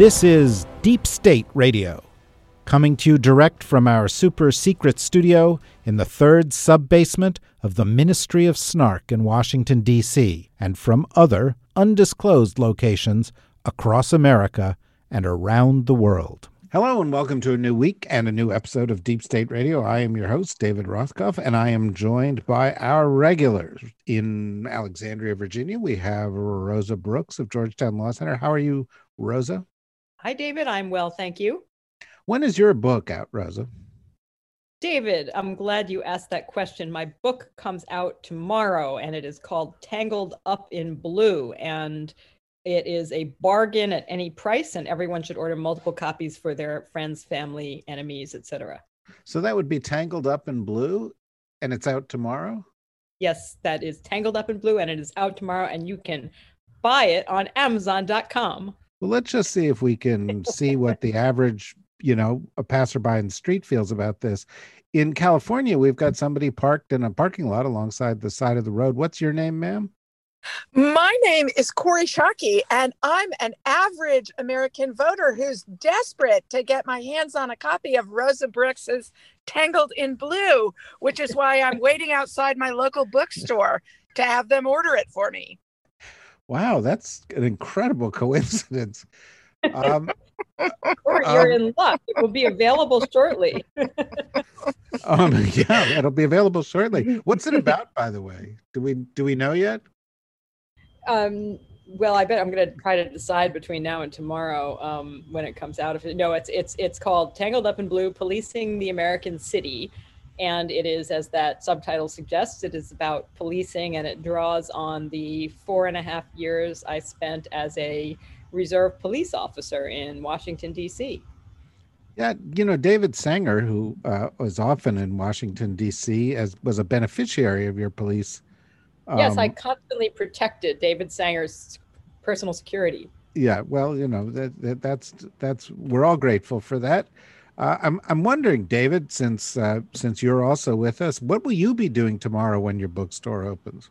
This is Deep State Radio, coming to you direct from our super secret studio in the third sub basement of the Ministry of Snark in Washington, D.C., and from other undisclosed locations across America and around the world. Hello, and welcome to a new week and a new episode of Deep State Radio. I am your host, David Rothkopf, and I am joined by our regulars. In Alexandria, Virginia, we have Rosa Brooks of Georgetown Law Center. How are you, Rosa? Hi, David. I'm well, thank you. When is your book out, Rosa? David, I'm glad you asked that question. My book comes out tomorrow and it is called Tangled Up in Blue. And it is a bargain at any price, and everyone should order multiple copies for their friends, family, enemies, etc. So that would be Tangled Up in Blue, and it's out tomorrow? Yes, that is Tangled Up in Blue, and it is out tomorrow, and you can buy it on Amazon.com. Well, let's just see if we can see what the average, you know, a passerby in the street feels about this. In California, we've got somebody parked in a parking lot alongside the side of the road. What's your name, ma'am? My name is Kori Schake, and I'm an average American voter who's desperate to get my hands on a copy of Rosa Brooks's Tangled in Blue, which is why I'm waiting outside my local bookstore to have them order it for me. Wow, that's an incredible coincidence. Um, or you're um, in luck. It will be available shortly. um, yeah, it'll be available shortly. What's it about, by the way? Do we do we know yet? Um, well, I bet I'm going to try to decide between now and tomorrow um, when it comes out. If no, it's it's it's called "Tangled Up in Blue: Policing the American City," and it is, as that subtitle suggests, it is about policing, and it draws on the four and a half years I spent as a reserve police officer in Washington D.C. Yeah, you know, David Sanger, who uh, was often in Washington D.C., as was a beneficiary of your police yes, I um, constantly protected David Sanger's personal security. Yeah, well, you know that, that that's that's we're all grateful for that. Uh, I'm I'm wondering, David, since uh, since you're also with us, what will you be doing tomorrow when your bookstore opens?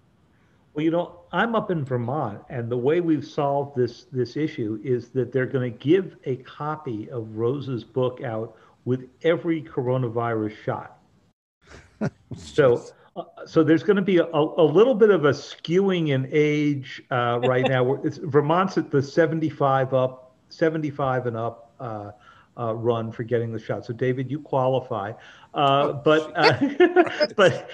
Well, you know, I'm up in Vermont, and the way we've solved this this issue is that they're going to give a copy of Rosa's book out with every coronavirus shot. so so there's going to be a, a, little bit of a skewing in age uh, right now. It's, Vermont's at the 75 up, 75 and up uh, run for getting the shot. So David, you qualify, uh, but uh, but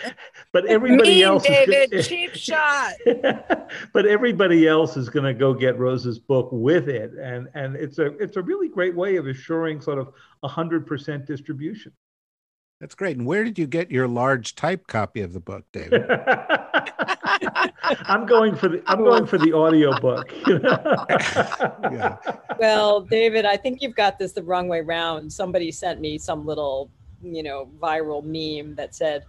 but everybody mean, else, David, is gonna, cheap shot. but everybody else is going to go get Rose's book with it, and and it's a it's a really great way of assuring sort of hundred percent distribution. That's great. And where did you get your large type copy of the book, David? I'm going for the I'm going for the audio book. yeah. Well, David, I think you've got this the wrong way round. Somebody sent me some little, you know, viral meme that said,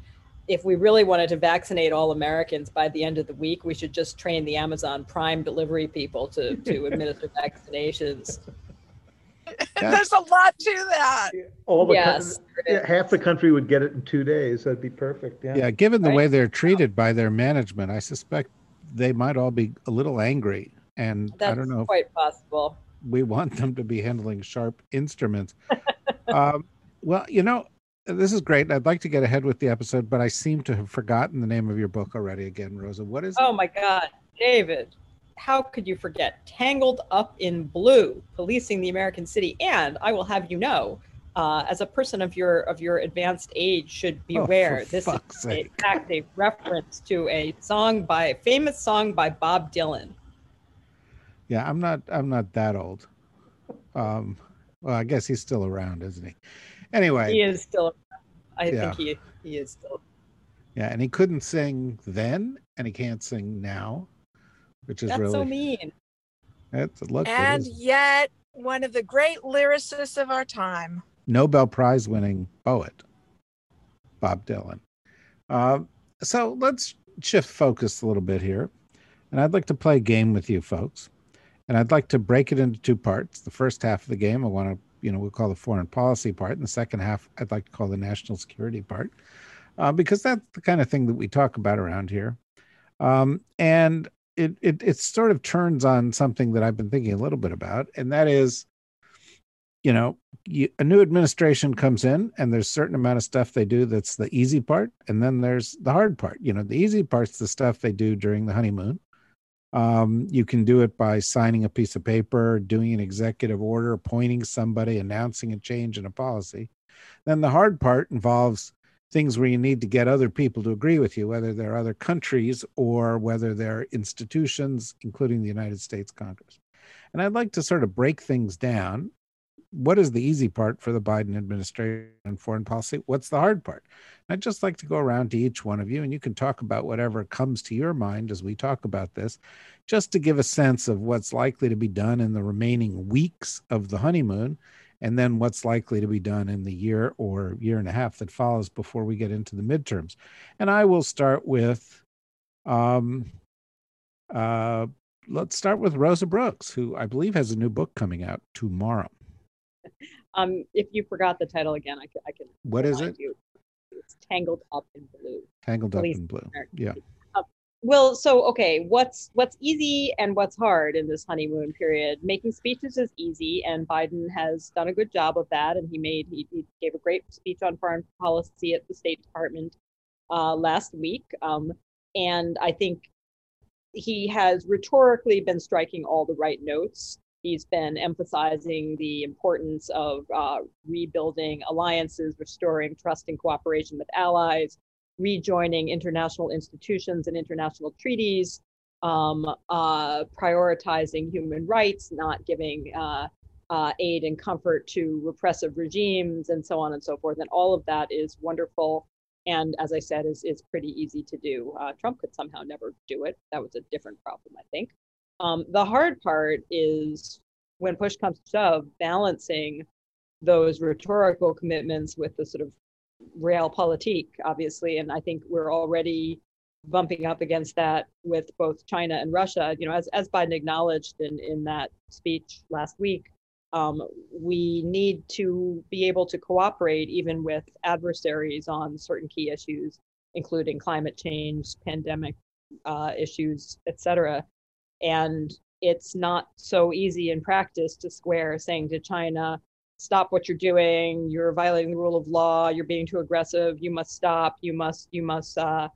if we really wanted to vaccinate all Americans by the end of the week, we should just train the Amazon Prime delivery people to to administer vaccinations. There's a lot to that. All the yes, half the country would get it in two days. That'd be perfect. Yeah. Yeah. Given the right. way they're treated by their management, I suspect they might all be a little angry. And That's I don't know. Quite possible. We want them to be handling sharp instruments. um, well, you know, this is great. I'd like to get ahead with the episode, but I seem to have forgotten the name of your book already. Again, Rosa, what is? Oh it? my God, David! How could you forget Tangled Up in Blue, Policing the American City? And I will have you know, uh, as a person of your of your advanced age should oh, beware. Oh, this is in fact a reference to a song by a famous song by Bob Dylan. Yeah, I'm not I'm not that old. Um, well, I guess he's still around, isn't he? Anyway, he is still. I yeah. think he he is still. Yeah, and he couldn't sing then, and he can't sing now which is That's really so mean. That's look. And yet one of the great lyricists of our time. Nobel Prize winning poet, Bob Dylan. Uh, so let's shift focus a little bit here. And I'd like to play a game with you folks. And I'd like to break it into two parts. The first half of the game, I want to, you know, we'll call the foreign policy part. And the second half, I'd like to call the national security part, uh, because that's the kind of thing that we talk about around here. Um, and it, it it sort of turns on something that I've been thinking a little bit about, and that is, you know, you, a new administration comes in, and there's a certain amount of stuff they do that's the easy part, and then there's the hard part. You know, the easy part's the stuff they do during the honeymoon. Um, you can do it by signing a piece of paper, doing an executive order, appointing somebody, announcing a change in a policy. Then the hard part involves things where you need to get other people to agree with you, whether they're other countries or whether they're institutions, including the United States Congress. And I'd like to sort of break things down. What is the easy part for the Biden administration and foreign policy? What's the hard part? I'd just like to go around to each one of you and you can talk about whatever comes to your mind as we talk about this, just to give a sense of what's likely to be done in the remaining weeks of the honeymoon and then what's likely to be done in the year or year and a half that follows before we get into the midterms. And I will start with, um, uh, let's start with Rosa Brooks, who I believe has a new book coming out tomorrow. Um, if you forgot the title again, I can. I can what is it? You. It's Tangled Up in Blue. Tangled Up in Blue. Yeah well so okay what's what's easy and what's hard in this honeymoon period? Making speeches is easy and biden has done a good job of that and he made he, he gave a great speech on foreign policy at the state department uh, last week um, and i think he has rhetorically been striking all the right notes. He's been emphasizing the importance of uh, rebuilding alliances restoring trust and cooperation with allies rejoining international institutions and international treaties, um, uh, prioritizing human rights, not giving uh, uh, aid and comfort to repressive regimes, and so on and so forth. And all of that is wonderful. And as I said, is, is pretty easy to do. Uh, Trump could somehow never do it. That was a different problem, I think. Um, the hard part is when push comes to shove, balancing those rhetorical commitments with the sort of realpolitik, obviously, and I think we're already bumping up against that with both China and Russia. You know, as as Biden acknowledged in in that speech last week, um, we need to be able to cooperate even with adversaries on certain key issues, including climate change, pandemic uh, issues, etc. And it's not so easy in practice to square saying to China, stop what you're doing you're violating the rule of law you're being too aggressive you must stop you must you must uh,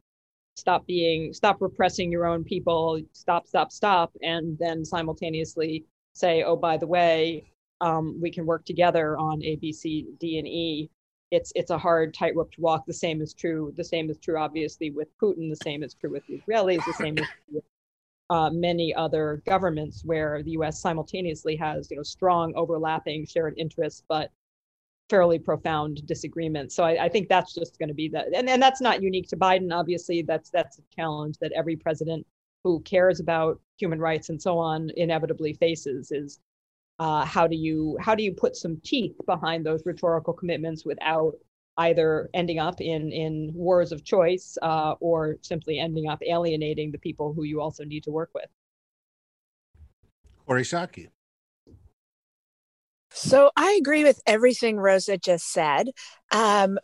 stop being stop repressing your own people stop stop stop and then simultaneously say oh by the way um, we can work together on a b c d and e. It's it's a hard tightrope to walk. The same is true the same is true obviously with putin the same is true with the israelis the same is true with uh, many other governments where the U.S. simultaneously has you know strong overlapping shared interests, but fairly profound disagreements. So I, I think that's just going to be that, and, and that's not unique to Biden. Obviously, that's that's a challenge that every president who cares about human rights and so on inevitably faces is uh, how do you how do you put some teeth behind those rhetorical commitments without either ending up in in wars of choice uh, or simply ending up alienating the people who you also need to work with. Kori Schake. So I agree with everything Rosa just said, um,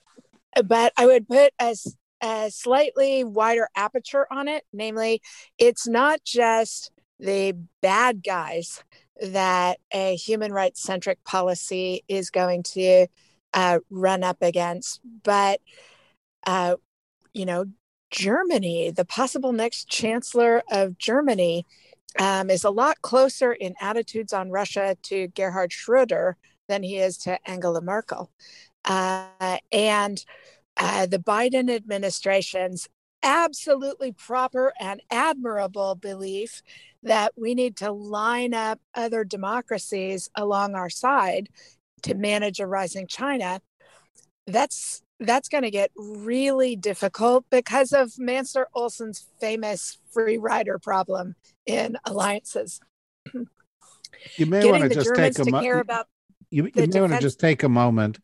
but I would put a, a slightly wider aperture on it. Namely, it's not just the bad guys that a human rights centric policy is going to uh, run up against. But, uh, you know, Germany, the possible next chancellor of Germany, um, is a lot closer in attitudes on Russia to Gerhard Schroeder than he is to Angela Merkel. Uh, and uh, the Biden administration's absolutely proper and admirable belief that we need to line up other democracies along our side to manage a rising China, that's that's going to get really difficult because of Mancur Olson's famous free rider problem in alliances. You may want to just Germans take a about you, you the may want to just take a moment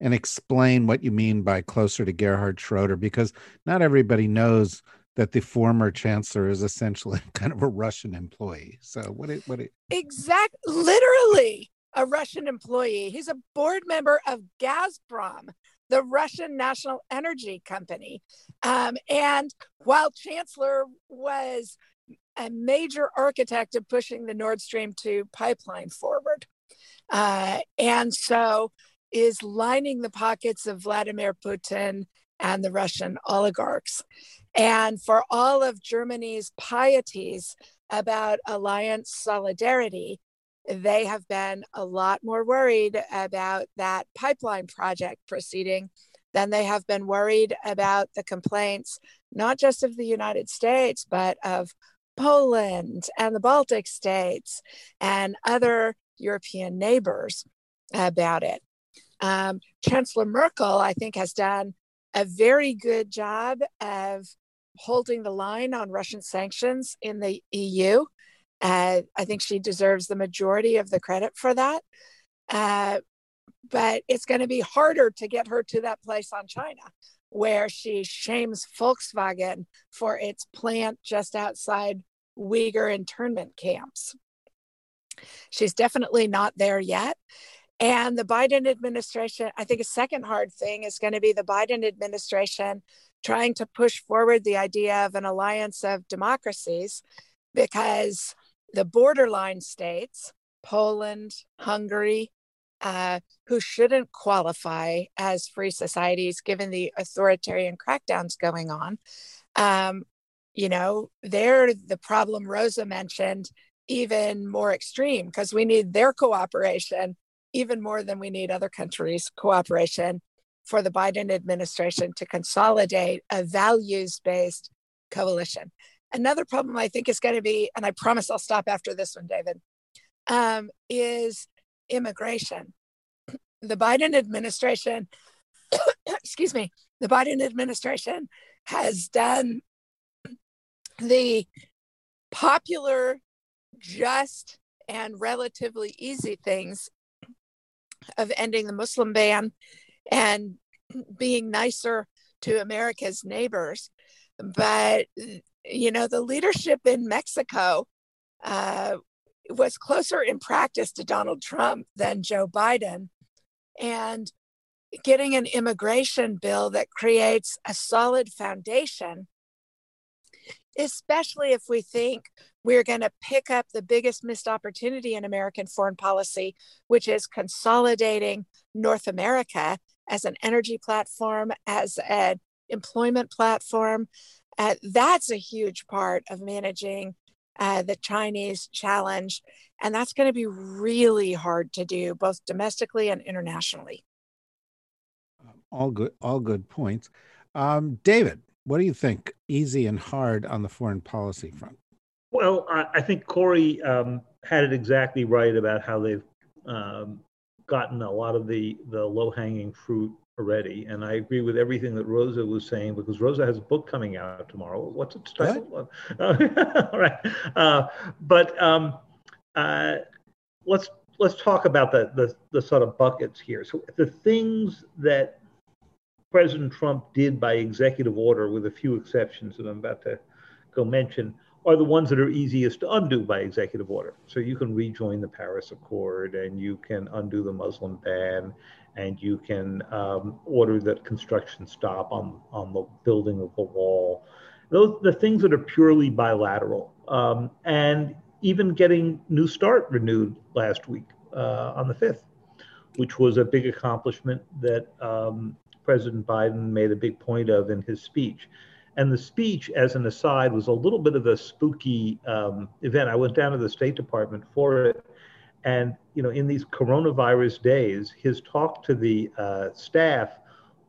and explain what you mean by closer to Gerhard Schroeder, because not everybody knows that the former chancellor is essentially kind of a Russian employee. So what it what it exact literally a Russian employee. He's a board member of Gazprom, the Russian national energy company. Um, and while Chancellor was a major architect of pushing the Nord Stream 2 pipeline forward. Uh, and so is lining the pockets of Vladimir Putin and the Russian oligarchs. And for all of Germany's pieties about alliance solidarity, they have been a lot more worried about that pipeline project proceeding than they have been worried about the complaints, not just of the United States, but of Poland and the Baltic states and other European neighbors about it. Um, Chancellor Merkel, I think, has done a very good job of holding the line on Russian sanctions in the EU. Uh, I think she deserves the majority of the credit for that. Uh, but it's going to be harder to get her to that place on China, where she shames Volkswagen for its plant just outside Uyghur internment camps. She's definitely not there yet. And the Biden administration, I think a second hard thing is going to be the Biden administration trying to push forward the idea of an alliance of democracies because the borderline states, Poland, Hungary, uh, who shouldn't qualify as free societies given the authoritarian crackdowns going on, um, you know, they're the problem Rosa mentioned even more extreme because we need their cooperation even more than we need other countries' cooperation for the Biden administration to consolidate a values based coalition. Another problem I think is going to be, and I promise I'll stop after this one, David, um, is immigration. The Biden administration, excuse me, the Biden administration has done the popular, just, and relatively easy things of ending the Muslim ban and being nicer to America's neighbors. But, you know, the leadership in Mexico uh, was closer in practice to Donald Trump than Joe Biden. And getting an immigration bill that creates a solid foundation, especially if we think we're going to pick up the biggest missed opportunity in American foreign policy, which is consolidating North America as an energy platform, as an employment platform. Uh, that's a huge part of managing uh, the Chinese challenge. And that's going to be really hard to do, both domestically and internationally. all good all good points. Um, David, what do you think? Easy and hard on the foreign policy front. Well, I, I think Kori um, had it exactly right about how they've um, gotten a lot of the the low hanging fruit already, and I agree with everything that Rosa was saying because Rosa has a book coming out tomorrow. What's its title? all right, uh, but um, uh, let's let's talk about the, the the sort of buckets here. So the things that President Trump did by executive order, with a few exceptions that I'm about to go mention, are the ones that are easiest to undo by executive order. So you can rejoin the Paris Accord and you can undo the Muslim ban and you can um, order that construction stop on, on the building of the wall. Those the things that are purely bilateral. Um, and even getting New START renewed last week uh, on the 5th, which was a big accomplishment that um, President Biden made a big point of in his speech. And the speech, as an aside, was a little bit of a spooky um, event. I went down to the State Department for it. And, you know, in these coronavirus days, his talk to the uh, staff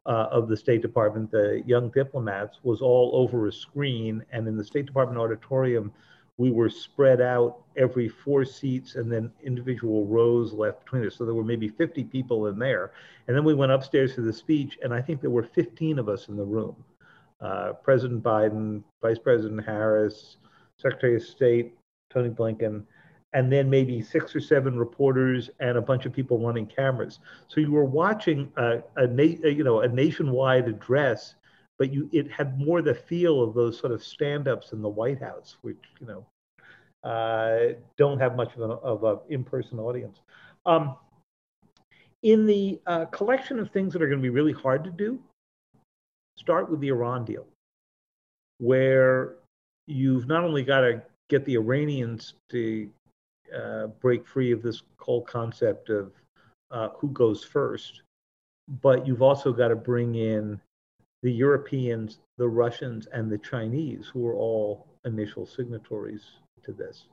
uh, of the State Department, the young diplomats, was all over a screen. And in the State Department auditorium, we were spread out every four seats and then individual rows left between us. So there were maybe 50 people in there. And then we went upstairs to the speech, and I think there were 15 of us in the room. Uh, President Biden, Vice President Harris, Secretary of State Tony Blinken, and then maybe six or seven reporters and a bunch of people running cameras. So you were watching a, a, na- a you know a nationwide address, but you it had more the feel of those sort of stand-ups in the White House, which you know uh, don't have much of an of a in-person audience. Um, in the uh, collection of things that are going to be really hard to do, start with the Iran deal, where you've not only got to get the Iranians to uh, break free of this whole concept of uh, who goes first, but you've also got to bring in the Europeans, the Russians, and the Chinese, who are all initial signatories to this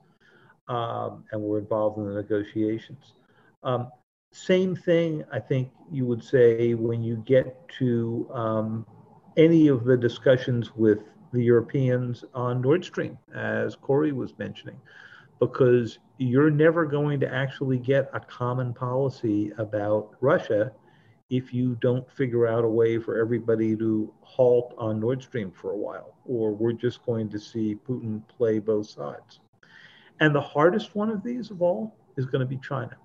um, and were involved in the negotiations. Um, same thing, I think you would say when you get to um, any of the discussions with the Europeans on Nord Stream, as Kori was mentioning, because you're never going to actually get a common policy about Russia if you don't figure out a way for everybody to halt on Nord Stream for a while, or we're just going to see Putin play both sides. And the hardest one of these of all is going to be China.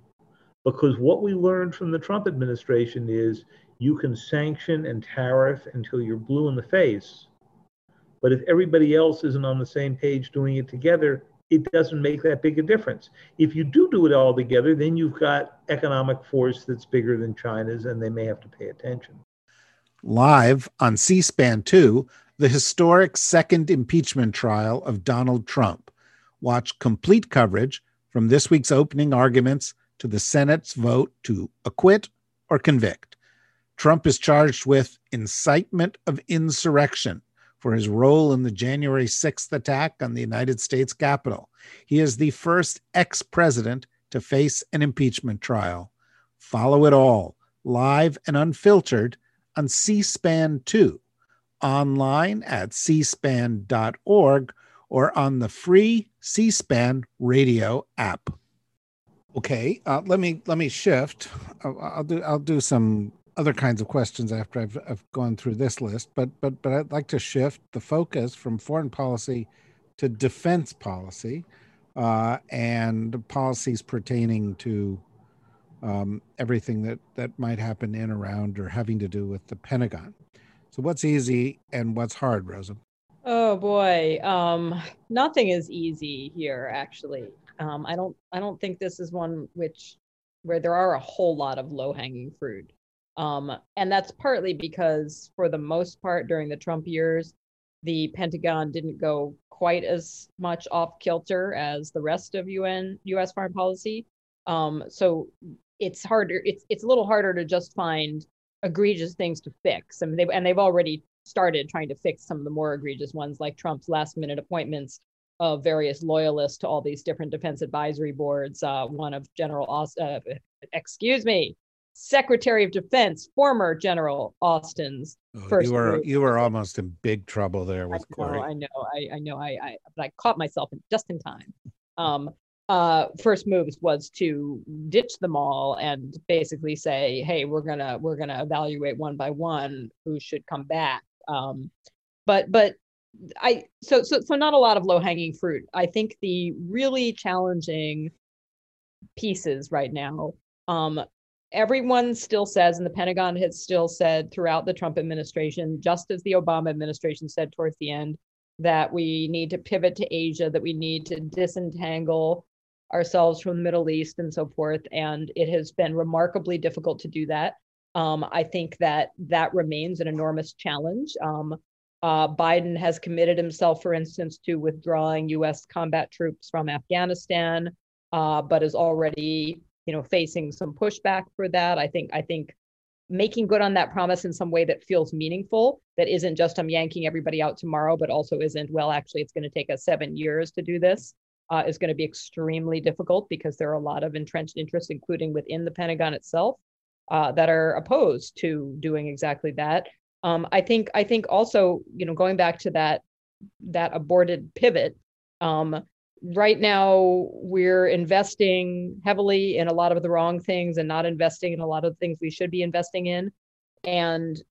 Because what we learned from the Trump administration is you can sanction and tariff until you're blue in the face. But if everybody else isn't on the same page doing it together, it doesn't make that big a difference. If you do do it all together, then you've got economic force that's bigger than China's, and they may have to pay attention. Live on C SPAN 2, the historic second impeachment trial of Donald Trump. Watch complete coverage from this week's opening arguments to the Senate's vote to acquit or convict. Trump is charged with incitement of insurrection for his role in the January 6th attack on the United States Capitol. He is the first ex president to face an impeachment trial. Follow it all, live and unfiltered, on C SPAN 2, online at cspan.org, or on the free C SPAN radio app. Okay, uh, let me let me shift. I'll, I'll do I'll do some other kinds of questions after I've, I've gone through this list, but but but I'd like to shift the focus from foreign policy to defense policy uh, and policies pertaining to um, everything that that might happen in, around, or having to do with the Pentagon. So, what's easy and what's hard, Rosa? Oh boy, um, nothing is easy here. Actually, um, I don't. I don't think this is one which where there are a whole lot of low hanging fruit. Um, and that's partly because, for the most part, during the Trump years, the Pentagon didn't go quite as much off kilter as the rest of UN U.S. foreign policy. Um, so it's harder. It's it's a little harder to just find egregious things to fix. I mean, they and they've already started trying to fix some of the more egregious ones, like Trump's last minute appointments of various loyalists to all these different defense advisory boards. Uh, one of General, uh, excuse me, Secretary of Defense, former General Austin's Oh, first. you were you were almost in big trouble there I with know, Kori. I know, I, I know, I, I, but I caught myself in, just in time. Um, uh, first moves was to ditch them all and basically say, hey, we're gonna we're gonna evaluate one by one who should come back. Um, but but I so so so not a lot of low hanging fruit. I think the really challenging pieces right now. Um, everyone still says, and the Pentagon has still said throughout the Trump administration, just as the Obama administration said towards the end, that we need to pivot to Asia, that we need to disentangle ourselves from the Middle East and so forth. And it has been remarkably difficult to do that. Um, I think that that remains an enormous challenge. Um, uh, Biden has committed himself, for instance, to withdrawing U.S. combat troops from Afghanistan, uh, but is already, you know, facing some pushback for that. I think. I think making good on that promise in some way that feels meaningful, that isn't just I'm yanking everybody out tomorrow, but also isn't well. Actually, it's going to take us seven years to do this. Uh, is going to be extremely difficult because there are a lot of entrenched interests, including within the Pentagon itself, uh, that are opposed to doing exactly that. Um, I think I think also you know going back to that that aborted pivot. Um, right now we're investing heavily in a lot of the wrong things and not investing in a lot of the things we should be investing in. And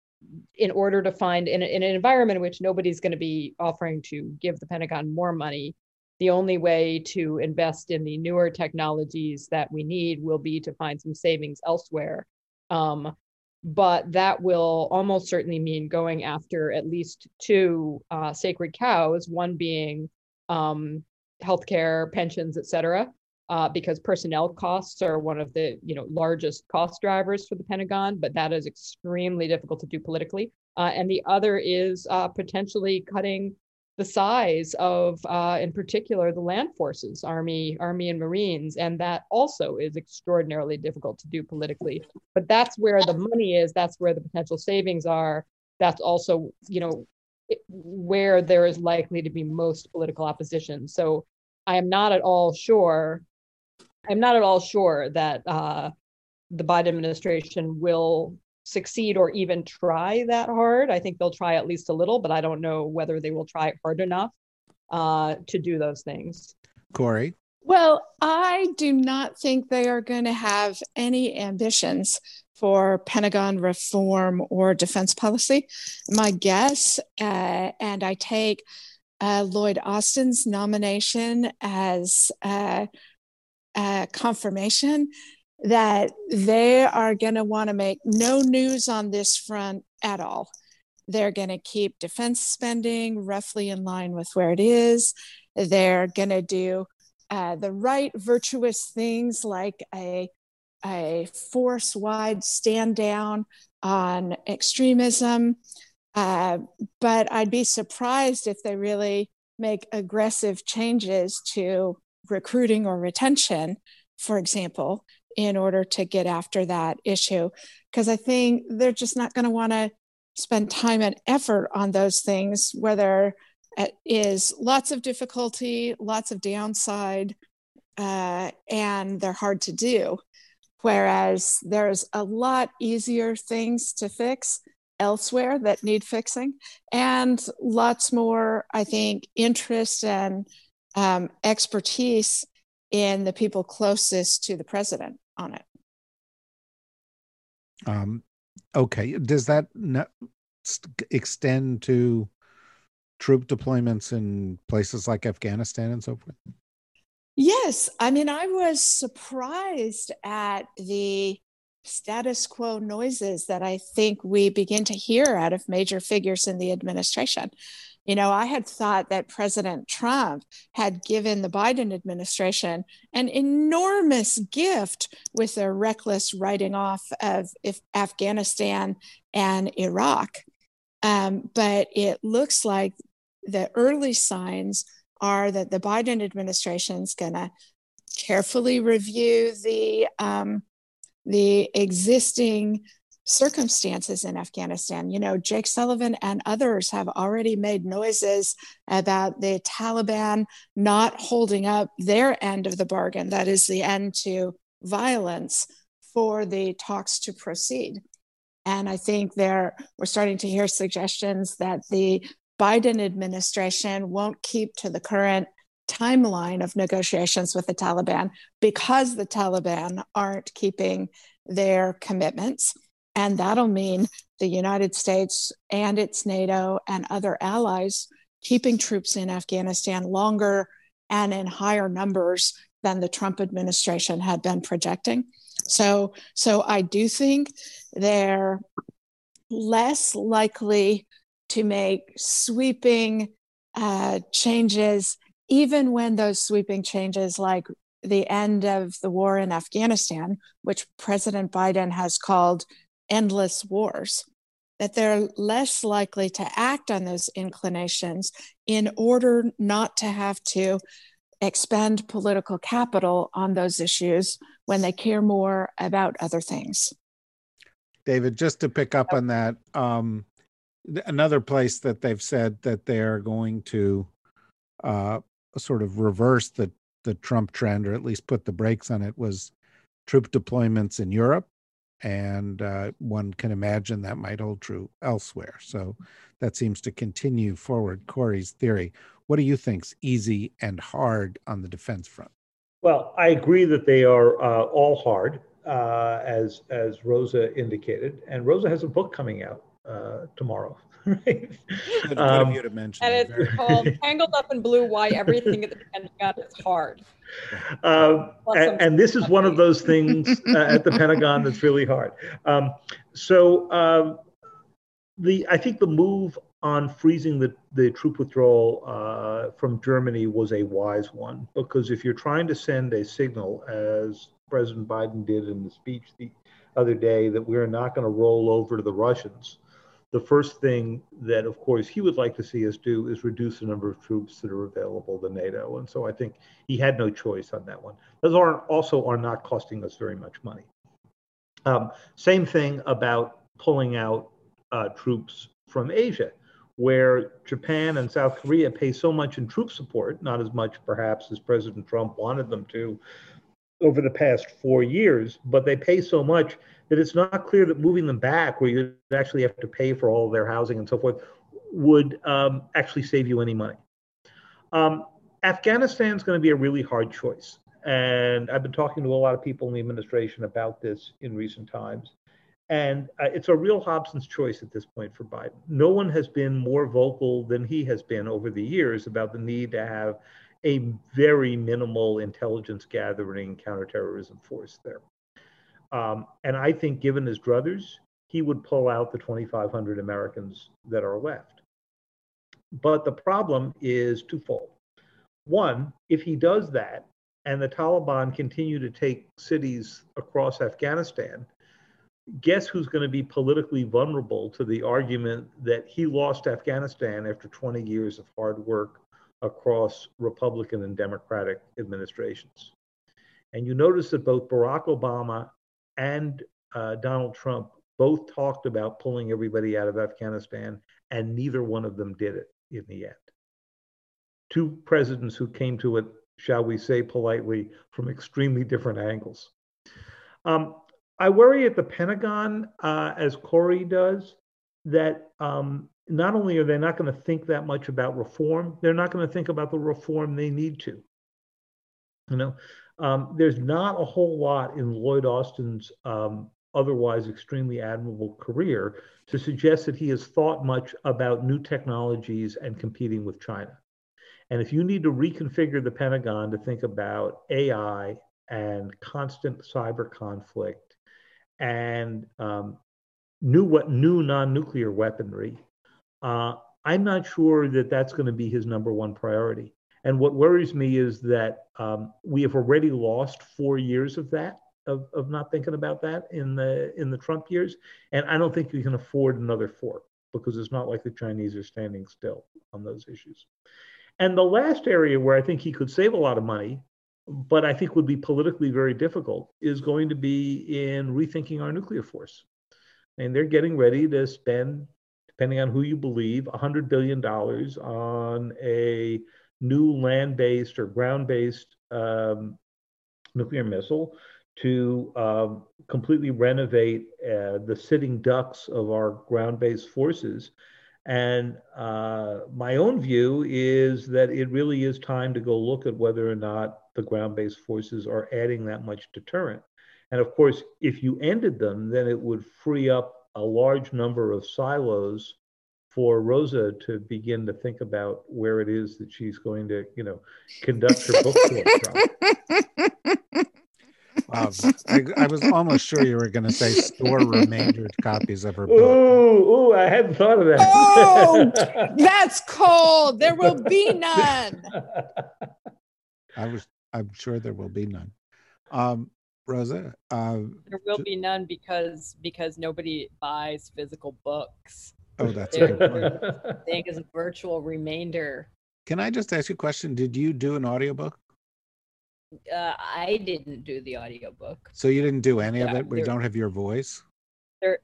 in order to find in, in an environment in which nobody's going to be offering to give the Pentagon more money, the only way to invest in the newer technologies that we need will be to find some savings elsewhere. Um, but that will almost certainly mean going after at least two uh, sacred cows, one being um, healthcare, pensions, et cetera, uh, because personnel costs are one of the you know largest cost drivers for the Pentagon, but that is extremely difficult to do politically. Uh, and the other is uh, potentially cutting the size of, uh, in particular, the land forces, Army, Army and Marines, and that also is extraordinarily difficult to do politically. But that's where the money is. That's where the potential savings are. That's also, you know, where there is likely to be most political opposition. So I am not at all sure. I'm not at all sure that uh, the Biden administration will succeed or even try that hard. I think they'll try at least a little, but I don't know whether they will try hard enough uh, to do those things. Kori? Well, I do not think they are going to have any ambitions for Pentagon reform or defense policy. My guess, uh, and I take uh, Lloyd Austin's nomination as uh, confirmation that they are going to want to make no news on this front at all. They're going to keep defense spending roughly in line with where it is. They're going to do uh, the right virtuous things like a, a force wide stand down on extremism. Uh, but I'd be surprised if they really make aggressive changes to recruiting or retention, for example, in order to get after that issue. Because I think they're just not going to want to spend time and effort on those things where there is lots of difficulty, lots of downside, uh, and they're hard to do. Whereas there's a lot easier things to fix elsewhere that need fixing, and lots more, I think, interest and um, expertise in the people closest to the president on it. Um, okay. Does that extend to troop deployments in places like Afghanistan and so forth? Yes. I mean, I was surprised at the status quo noises that I think we begin to hear out of major figures in the administration. You know, I had thought that President Trump had given the Biden administration an enormous gift with their reckless writing off of Afghanistan and Iraq. Um, but it looks like the early signs are that the Biden administration is going to carefully review the um, the existing circumstances in Afghanistan. You know, Jake Sullivan and others have already made noises about the Taliban not holding up their end of the bargain, that is, the end to violence, for the talks to proceed. And I think there we're starting to hear suggestions that the Biden administration won't keep to the current timeline of negotiations with the Taliban because the Taliban aren't keeping their commitments. And that'll mean the United States and its NATO and other allies keeping troops in Afghanistan longer and in higher numbers than the Trump administration had been projecting. So, so I do think they're less likely to make sweeping uh, changes, even when those sweeping changes, like the end of the war in Afghanistan, which President Biden has called endless wars, that they're less likely to act on those inclinations in order not to have to expend political capital on those issues when they care more about other things. David, just to pick up on that, um, another place that they've said that they're going to uh, sort of reverse the the Trump trend, or at least put the brakes on it, was troop deployments in Europe and uh, one can imagine that might hold true elsewhere. So that seems to continue forward Kori's theory. What do you think's easy and hard on the defense front? Well, I agree that they are uh, all hard, uh, as as Rosa indicated, and Rosa has a book coming out uh, tomorrow. right? Good, Um, of you to mention. And it. it's Very- called Tangled Up in Blue Why Everything at the Pentagon is Hard. Um, Plus and, and this is one of those things uh, at the Pentagon that's really hard. Um, so um, the I think the move on freezing the, the troop withdrawal uh, from Germany was a wise one because if you're trying to send a signal, as President Biden did in the speech the other day, that we're not going to roll over to the Russians, the first thing that, of course, he would like to see us do is reduce the number of troops that are available to NATO. And so I think he had no choice on that one. Those are also are not costing us very much money. Um, same thing about pulling out uh, troops from Asia, where Japan and South Korea pay so much in troop support, not as much perhaps as President Trump wanted them to over the past four years, but they pay so much that it's not clear that moving them back, where you actually have to pay for all of their housing and so forth, would um, actually save you any money. Um, Afghanistan is going to be a really hard choice. And I've been talking to a lot of people in the administration about this in recent times. And uh, it's a real Hobson's choice at this point for Biden. No one has been more vocal than he has been over the years about the need to have a very minimal intelligence gathering counterterrorism force there. Um, and I think, given his druthers, he would pull out the 2,500 Americans that are left. But the problem is twofold. One, if he does that and the Taliban continue to take cities across Afghanistan, guess who's going to be politically vulnerable to the argument that he lost Afghanistan after 20 years of hard work across Republican and Democratic administrations? And you notice that both Barack Obama and uh, Donald Trump both talked about pulling everybody out of Afghanistan, and neither one of them did it in the end. Two presidents who came to it, shall we say politely, from extremely different angles. Um, I worry at the Pentagon, uh, as Kori does, that um, not only are they not going to think that much about reform, they're not going to think about the reform they need to. You know, um, there's not a whole lot in Lloyd Austin's um, otherwise extremely admirable career to suggest that he has thought much about new technologies and competing with China. And if you need to reconfigure the Pentagon to think about AI and constant cyber conflict and um, new what new non-nuclear weaponry, uh, I'm not sure that that's going to be his number one priority. And what worries me is that um, we have already lost four years of that, of, of not thinking about that in the in the Trump years. And I don't think we can afford another four because it's not like the Chinese are standing still on those issues. And the last area where I think he could save a lot of money, but I think would be politically very difficult, is going to be in rethinking our nuclear force. And they're getting ready to spend, depending on who you believe, $100 billion on a new land based or ground based um, nuclear missile to um, completely renovate uh, the sitting ducks of our ground based forces. And uh, my own view is that it really is time to go look at whether or not the ground based forces are adding that much deterrent. And of course, if you ended them, then it would free up a large number of silos for Rosa to begin to think about where it is that she's going to, you know, conduct her book tour from. Wow. I, I was almost sure you were going to say store remaindered copies of her book. Ooh, ooh, I hadn't thought of that. Oh, That's cold. There will be none. I was. I'm sure there will be none. Um, Rosa, uh, There will be none because because nobody buys physical books. oh, that's a good point. Thing is a virtual remainder. Can I just ask you a question? Did you do an audiobook? Uh, I didn't do the audiobook. So you didn't do any of it? We there- don't have your voice. There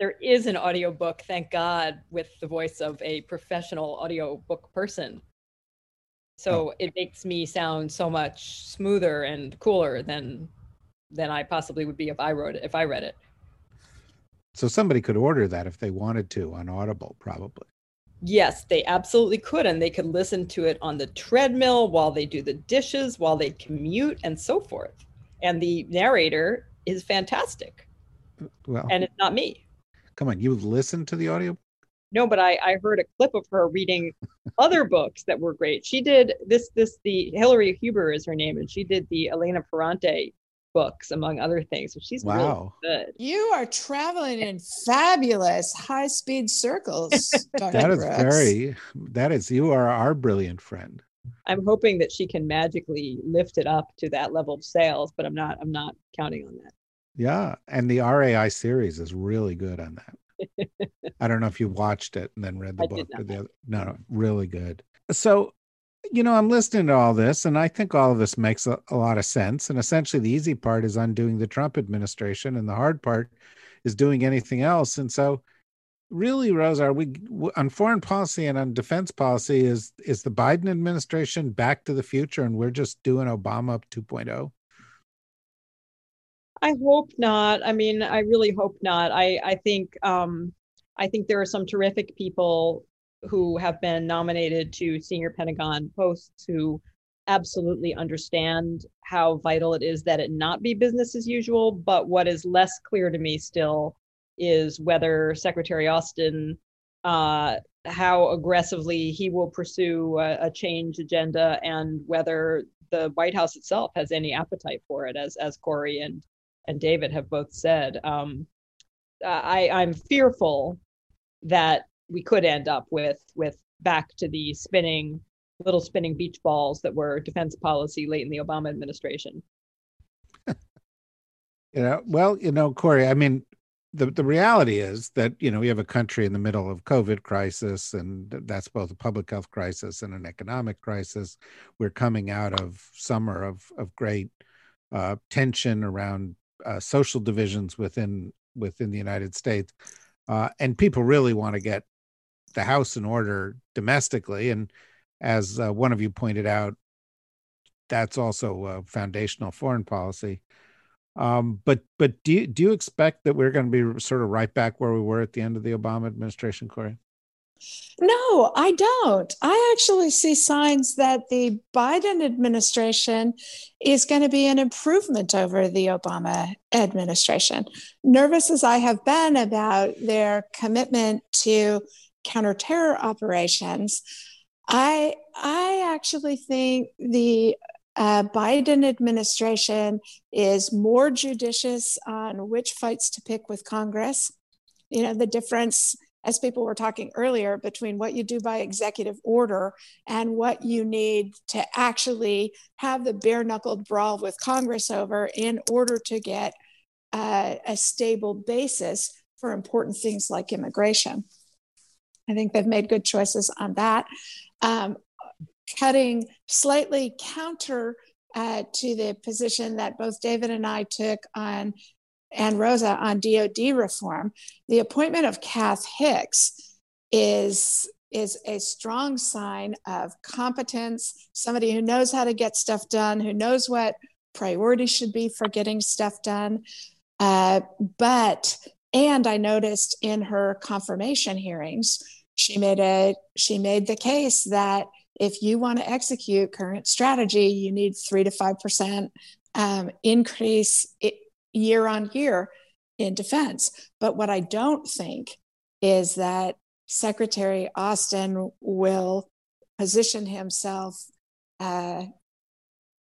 there is an audiobook, thank God, with the voice of a professional audiobook person. So it makes me sound so much smoother and cooler than than I possibly would be if I wrote it if I read it. So somebody could order that if they wanted to on Audible, probably. Yes, they absolutely could. And they could listen to it on the treadmill while they do the dishes, while they commute, and so forth. And the narrator is fantastic. Well, And it's not me. Come on, you listened to the audio? No, but I, I heard a clip of her reading other books that were great. She did this this the Hillary Huber is her name, and she did the Elena Ferrante books among other things. So she's Wow. really good. You are traveling in fabulous high speed circles, Dr. That is Brooks. very that is you are our brilliant friend. I'm hoping that she can magically lift it up to that level of sales, but I'm not I'm not counting on that. Yeah, and the RAI series is really good on that. I don't know if you watched it and then read the I book. did or not. the other, no, no, really good. So, you know, I'm listening to all this, and I think all of this makes a, a lot of sense. And essentially, the easy part is undoing the Trump administration, and the hard part is doing anything else. And so, really, Rose, are we on foreign policy and on defense policy? Is is the Biden administration back to the future, and we're just doing Obama oh? 2.0? I hope not. I mean, I really hope not. I I think um, I think there are some terrific people who have been nominated to senior Pentagon posts who absolutely understand how vital it is that it not be business as usual. But what is less clear to me still is whether Secretary Austin, uh, how aggressively he will pursue a, a change agenda, and whether the White House itself has any appetite for it, as as Kori and and David have both said. Um, I, I'm fearful that we could end up with with back to the spinning little spinning beach balls that were defense policy late in the Obama administration. You know, well, you know, Kori, I mean, the, the reality is that, you know, we have a country in the middle of COVID crisis, and that's both a public health crisis and an economic crisis. We're coming out of summer of, of great uh, tension around uh, social divisions within within the United States. Uh, and people really want to get the house in order domestically. And as uh, one of you pointed out, that's also uh, foundational foreign policy. Um, but but do you, do you expect that we're going to be sort of right back where we were at the end of the Obama administration, Kori? No, I don't. I actually see signs that the Biden administration is going to be an improvement over the Obama administration. Nervous as I have been about their commitment to counterterror operations, I I actually think the uh, Biden administration is more judicious on which fights to pick with Congress. You know, the difference, as people were talking earlier, between what you do by executive order and what you need to actually have the bare knuckled brawl with Congress over in order to get uh, a stable basis for important things like immigration. I think they've made good choices on that. Um, cutting slightly counter uh, to the position that both David and I took on and Rosa on DoD reform, the appointment of Kath Hicks is is a strong sign of competence, somebody who knows how to get stuff done, who knows what priorities should be for getting stuff done. Uh, but and I noticed in her confirmation hearings, she made a she made the case that if you want to execute current strategy, you need three to five percent um, increase it, year on year in defense. But what I don't think is that Secretary Austin will position himself uh,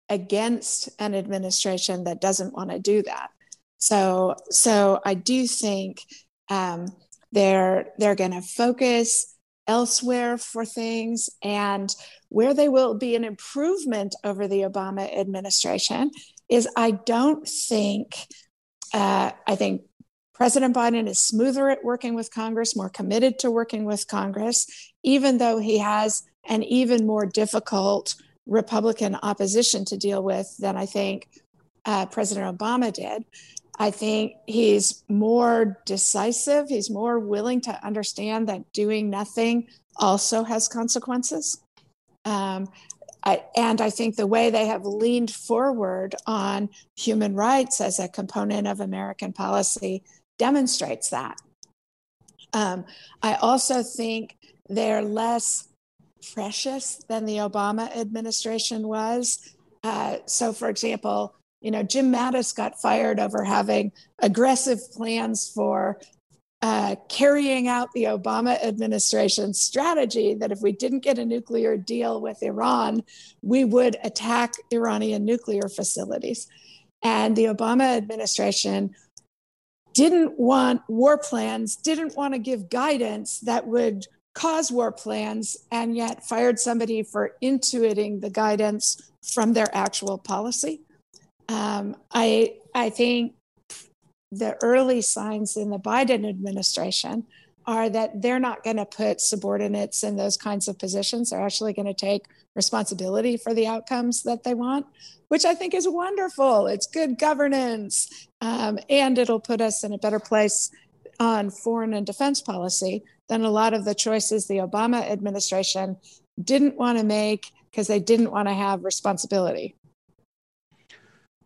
against an administration that doesn't want to do that. So, so I do think um, they're they're going to focus elsewhere for things, and where they will be an improvement over the Obama administration is I don't think uh, I think President Biden is smoother at working with Congress, more committed to working with Congress, even though he has an even more difficult Republican opposition to deal with than I think uh, President Obama did. I think he's more decisive. He's more willing to understand that doing nothing also has consequences. Um, I, and I think the way they have leaned forward on human rights as a component of American policy demonstrates that. Um, I also think they're less precious than the Obama administration was. Uh, so, for example, you know, Jim Mattis got fired over having aggressive plans for uh, carrying out the Obama administration's strategy that if we didn't get a nuclear deal with Iran, we would attack Iranian nuclear facilities. And the Obama administration didn't want war plans, didn't want to give guidance that would cause war plans, and yet fired somebody for intuiting the guidance from their actual policy. Um, I, I think the early signs in the Biden administration are that they're not going to put subordinates in those kinds of positions. They're actually going to take responsibility for the outcomes that they want, which I think is wonderful. It's good governance, um, and it'll put us in a better place on foreign and defense policy than a lot of the choices the Obama administration didn't want to make because they didn't want to have responsibility.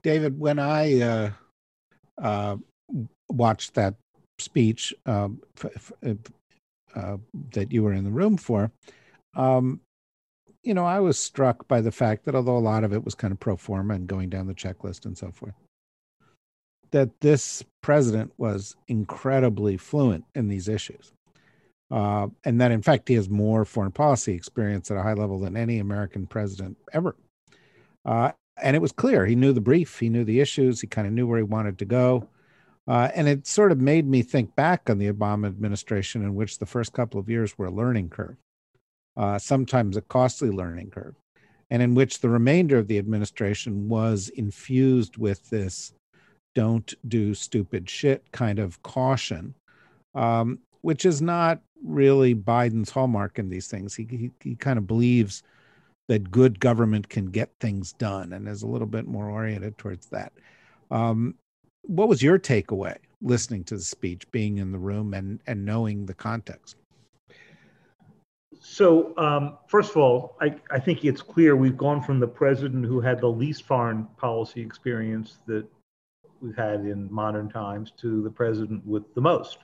David, when I uh, uh, watched that speech um, f- f- uh, that you were in the room for, um, you know, I was struck by the fact that although a lot of it was kind of pro forma and going down the checklist and so forth, that this president was incredibly fluent in these issues. Uh, and that, in fact, he has more foreign policy experience at a high level than any American president ever. Uh, and it was clear he knew the brief, he knew the issues, he kind of knew where he wanted to go. Uh, and it sort of made me think back on the Obama administration, in which the first couple of years were a learning curve, uh, sometimes a costly learning curve, and in which the remainder of the administration was infused with this don't do stupid shit kind of caution, um, which is not really Biden's hallmark in these things. He, he, he kind of believes that good government can get things done and is a little bit more oriented towards that. Um, what was your takeaway listening to the speech, being in the room and and knowing the context? So, um, first of all, I, I think it's clear we've gone from the president who had the least foreign policy experience that we've had in modern times to the president with the most.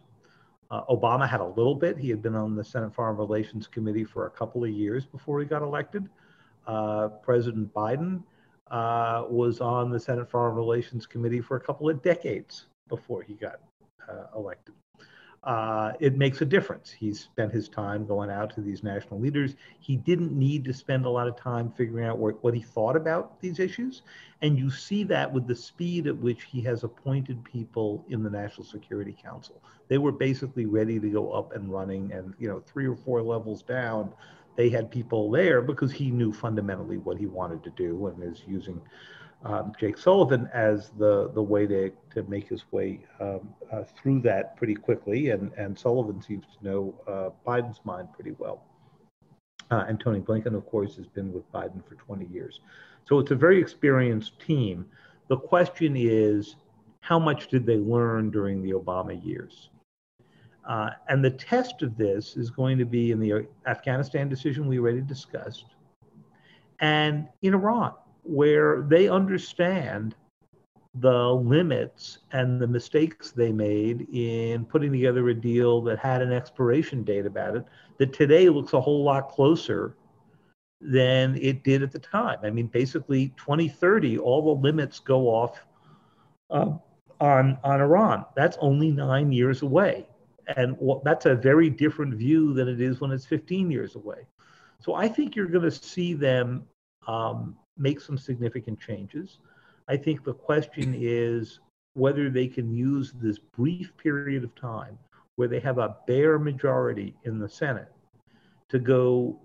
Uh, Obama had a little bit. He had been on the Senate Foreign Relations Committee for a couple of years before he got elected. Uh, President Biden uh, was on the Senate Foreign Relations Committee for a couple of decades before he got uh, elected. Uh, it makes a difference. He spent his time going out to these national leaders. He didn't need to spend a lot of time figuring out what, what he thought about these issues. And you see that with the speed at which he has appointed people in the National Security Council. They were basically ready to go up and running, and you know, three or four levels down, they had people there because he knew fundamentally what he wanted to do and is using um, Jake Sullivan as the, the way to, to make his way um, uh, through that pretty quickly. And, and Sullivan seems to know uh, Biden's mind pretty well. Uh, and Tony Blinken, of course, has been with Biden for 20 years. So it's a very experienced team. The question is, how much did they learn during the Obama years? Uh, and the test of this is going to be in the Afghanistan decision we already discussed, and in Iran, where they understand the limits and the mistakes they made in putting together a deal that had an expiration date about it that today looks a whole lot closer than it did at the time. I mean, basically, 2030, all the limits go off uh, on on Iran. That's only nine years away and that's a very different view than it is when it's 15 years away. So I think you're going to see them um, make some significant changes. I think the question is whether they can use this brief period of time where they have a bare majority in the Senate to go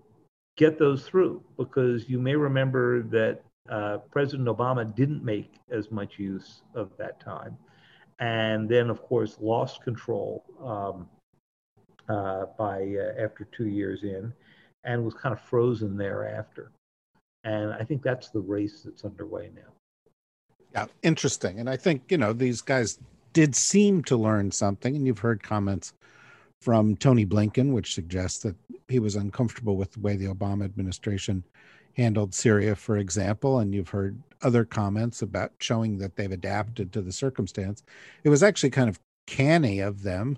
get those through. Because you may remember that uh, President Obama didn't make as much use of that time and then of course lost control um, uh, by uh, after two years in, and was kind of frozen thereafter. And I think that's the race that's underway now. Yeah, interesting. And I think you know these guys did seem to learn something, and you've heard comments from Tony Blinken, which suggests that he was uncomfortable with the way the Obama administration handled Syria, for example, and you've heard other comments about showing that they've adapted to the circumstance. It was actually kind of canny of them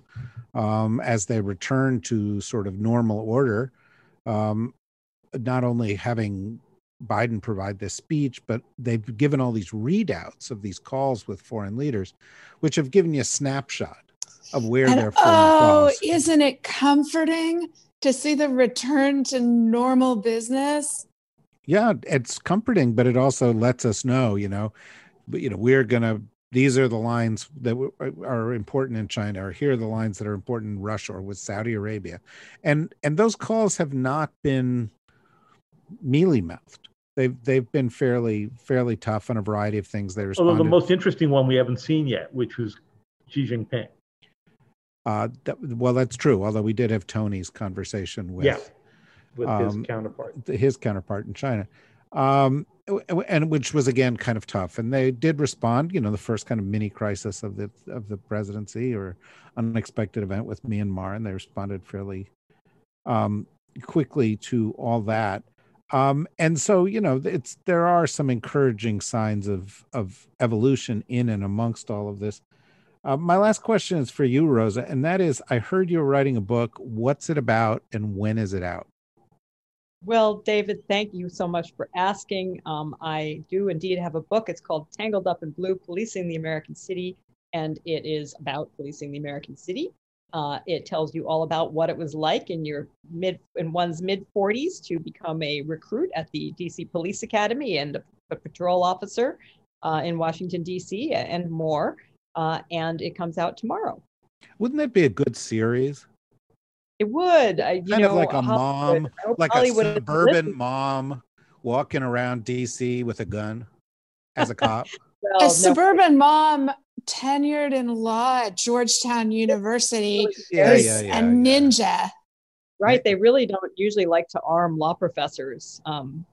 um, as they return to sort of normal order, um, not only having Biden provide this speech, but they've given all these readouts of these calls with foreign leaders, which have given you a snapshot of where And their foreign oh, isn't it comforting to see the return to normal business? Yeah it's comforting but it also lets us know you know but you know we're gonna these are the lines that are important in china or here are the lines that are important in russia or with saudi arabia. And and those calls have not been mealy mouthed. They've they've been fairly fairly tough on a variety of things. They Although the most interesting one we haven't seen yet, which was Xi Jinping. uh that, well that's true although we did have tony's conversation with Yeah, with his um, counterpart. his counterpart in China, um, and which was again kind of tough. And they did respond. You know, the first kind of mini crisis of the of the presidency or unexpected event with Myanmar, and they responded fairly um, quickly to all that. Um, and so, you know, it's there are some encouraging signs of of evolution in and amongst all of this. Uh, my last question is for you, Rosa, and that is: I heard you're writing a book. What's it about, and when is it out? Well, David, thank you so much for asking. Um, I do indeed have a book. It's called Tangled Up in Blue Policing the American City, and it is about policing the American city. Uh, it tells you all about what it was like in your mid in one's mid 40s to become a recruit at the DC Police Academy and a, a patrol officer uh, in Washington D.C. and more. Uh, and it comes out tomorrow. Wouldn't that be a good series? It would, I, you Kind know, of like a Hollywood- mom, like Hollywood a suburban mom walking around DC with a gun as a cop. Well, a no, suburban mom tenured in law at Georgetown University Yeah, is yeah, yeah, a yeah. ninja. right? They really don't usually like to arm law professors. Um,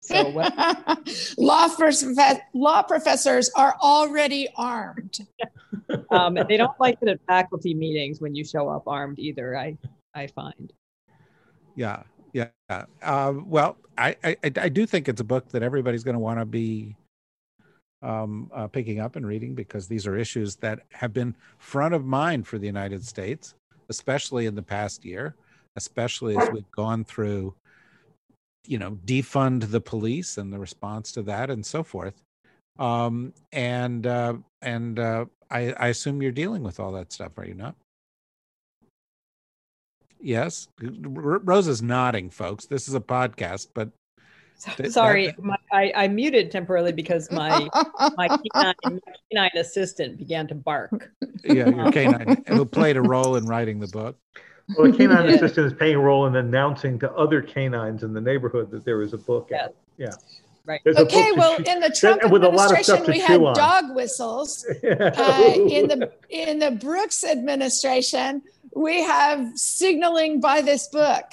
so what, law, prof- law professors are already armed. um, and they don't like it at faculty meetings when you show up armed either. I I find. Yeah, yeah. Um, well, I, I I I do think it's a book that everybody's going to want to be um, uh, picking up and reading because these are issues that have been front of mind for the United States, especially in the past year, especially as we've gone through, you know, defund the police and the response to that and so forth. Um, and uh, and uh, I, I assume you're dealing with all that stuff, are you not? Yes, R- Rosa's nodding, folks. This is a podcast, but Sorry, that- my, I, I muted temporarily because my my canine, my canine assistant began to bark. yeah, your canine who played a role in writing the book. Well, the canine Yeah. assistant is playing a role in announcing to other canines in the neighborhood that there is a book Yeah. out. Yeah. Right. There's okay, well, chew- in the Trump with a lot of stuff administration, we had on. dog whistles. Uh, in the in the Brooks administration, we have signaling by this book.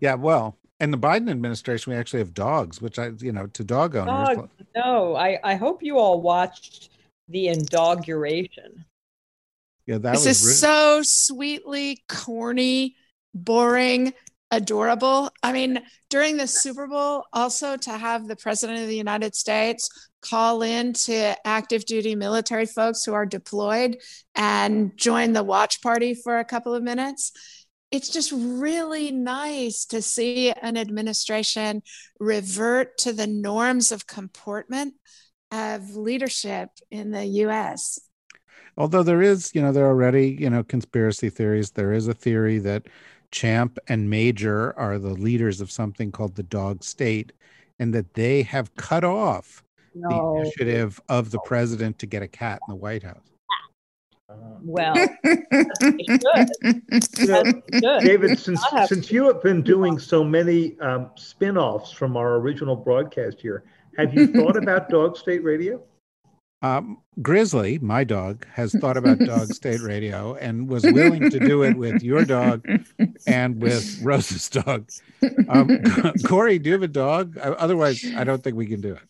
Yeah, well, in the Biden administration, we actually have dogs, which I, you know, to dog owners. Dog. No, I, I hope you all watched the inauguration. Yeah, that this was is so sweetly corny, boring, adorable. I mean, during the Super Bowl, also to have the president of the United States call in to active duty military folks who are deployed and join the watch party for a couple of minutes. It's just really nice to see an administration revert to the norms of comportment of leadership in the US. Although there is, you know, there are already, you know, conspiracy theories. There is a theory that Champ and Major are the leaders of something called the dog state and that they have cut off the initiative of the president to get a cat in the White House. Well, they should. You know, As they should. David, since have- since you have been doing so many um, spin-offs from our original broadcast here, have you thought about Dog State Radio? Um, Grizzly, my dog, has thought about Dog State Radio and was willing to do it with your dog and with Rose's dog. Um, Kori, do you have a dog? Uh, Otherwise, I don't think we can do it.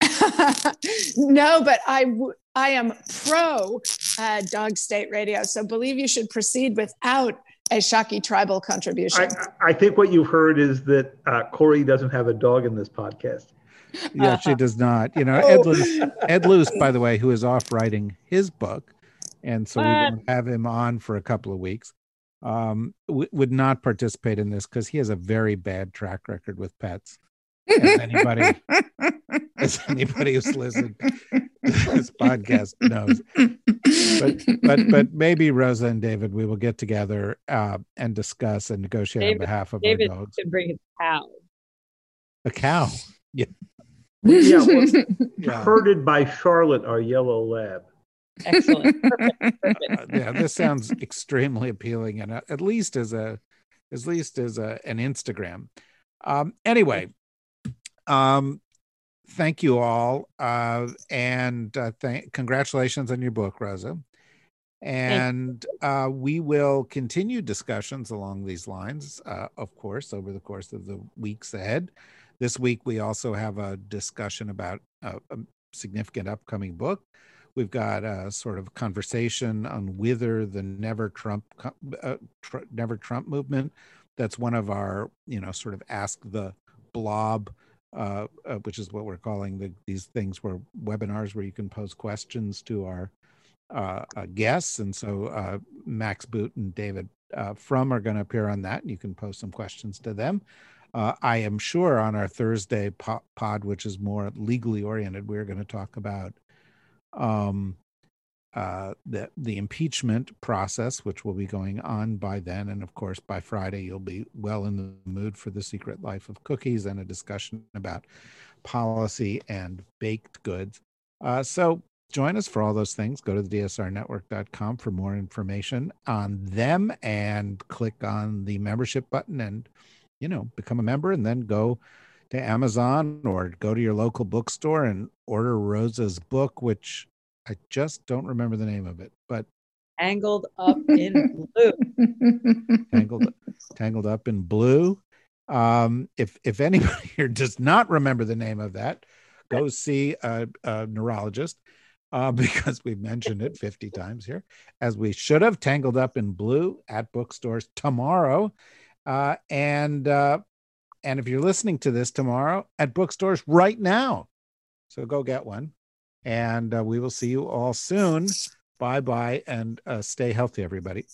no, but I w- I am pro uh, Dog State Radio. So believe you should proceed without a Schake tribal contribution. I, I think what you've heard is that uh, Kori doesn't have a dog in this podcast. Yeah, she does not. You know, Ed Luce, Ed Luce, by the way, who is off writing his book, and so we won't have him on for a couple of weeks. Um, w- would not participate in this because he has a very bad track record with pets. As anybody, as anybody who's listened to this podcast knows. But but but maybe Rosa and David, we will get together uh, and discuss and negotiate David- on behalf of David our dogs. can bring his cow. A cow. Yeah, well, Yeah. herded by Charlotte, our yellow lab. Excellent. Perfect. Uh, yeah, this sounds extremely appealing, and uh, at least as a, at least as a an Instagram. Um, anyway, um, thank you all, uh, and uh, thank congratulations on your book, Rosa. And uh, we will continue discussions along these lines, uh, of course, over the course of the weeks ahead. This week, we also have a discussion about a, a significant upcoming book. We've got a sort of conversation on whether the Never Trump uh, tr- Never Trump movement. That's one of our, you know, sort of ask the blob, uh, uh, which is what we're calling the, these things where webinars where you can pose questions to our uh, uh, guests. And so uh, Max Boot and David uh, Frum are going to appear on that, and you can pose some questions to them. Uh, I am sure on our Thursday po- pod, which is more legally oriented, we're going to talk about um, uh, the the impeachment process, which will be going on by then, and of course by Friday you'll be well in the mood for the Secret Life of Cookies and a discussion about policy and baked goods. Uh, so join us for all those things. Go to the dsrnetwork.com for more information on them and click on the membership button and you know become a member and then go to Amazon or go to your local bookstore and order Rosa's book, which I just don't remember the name of it, but Tangled up in blue. tangled tangled up in blue. Um, if if anybody here does not remember the name of that, go see a, a neurologist uh, because we've mentioned it 50 times here, as we should have. Tangled up in blue at bookstores tomorrow, uh, and uh, and if you're listening to this tomorrow at bookstores right now, so go get one, and uh, we will see you all soon. Bye bye, and uh, stay healthy, everybody.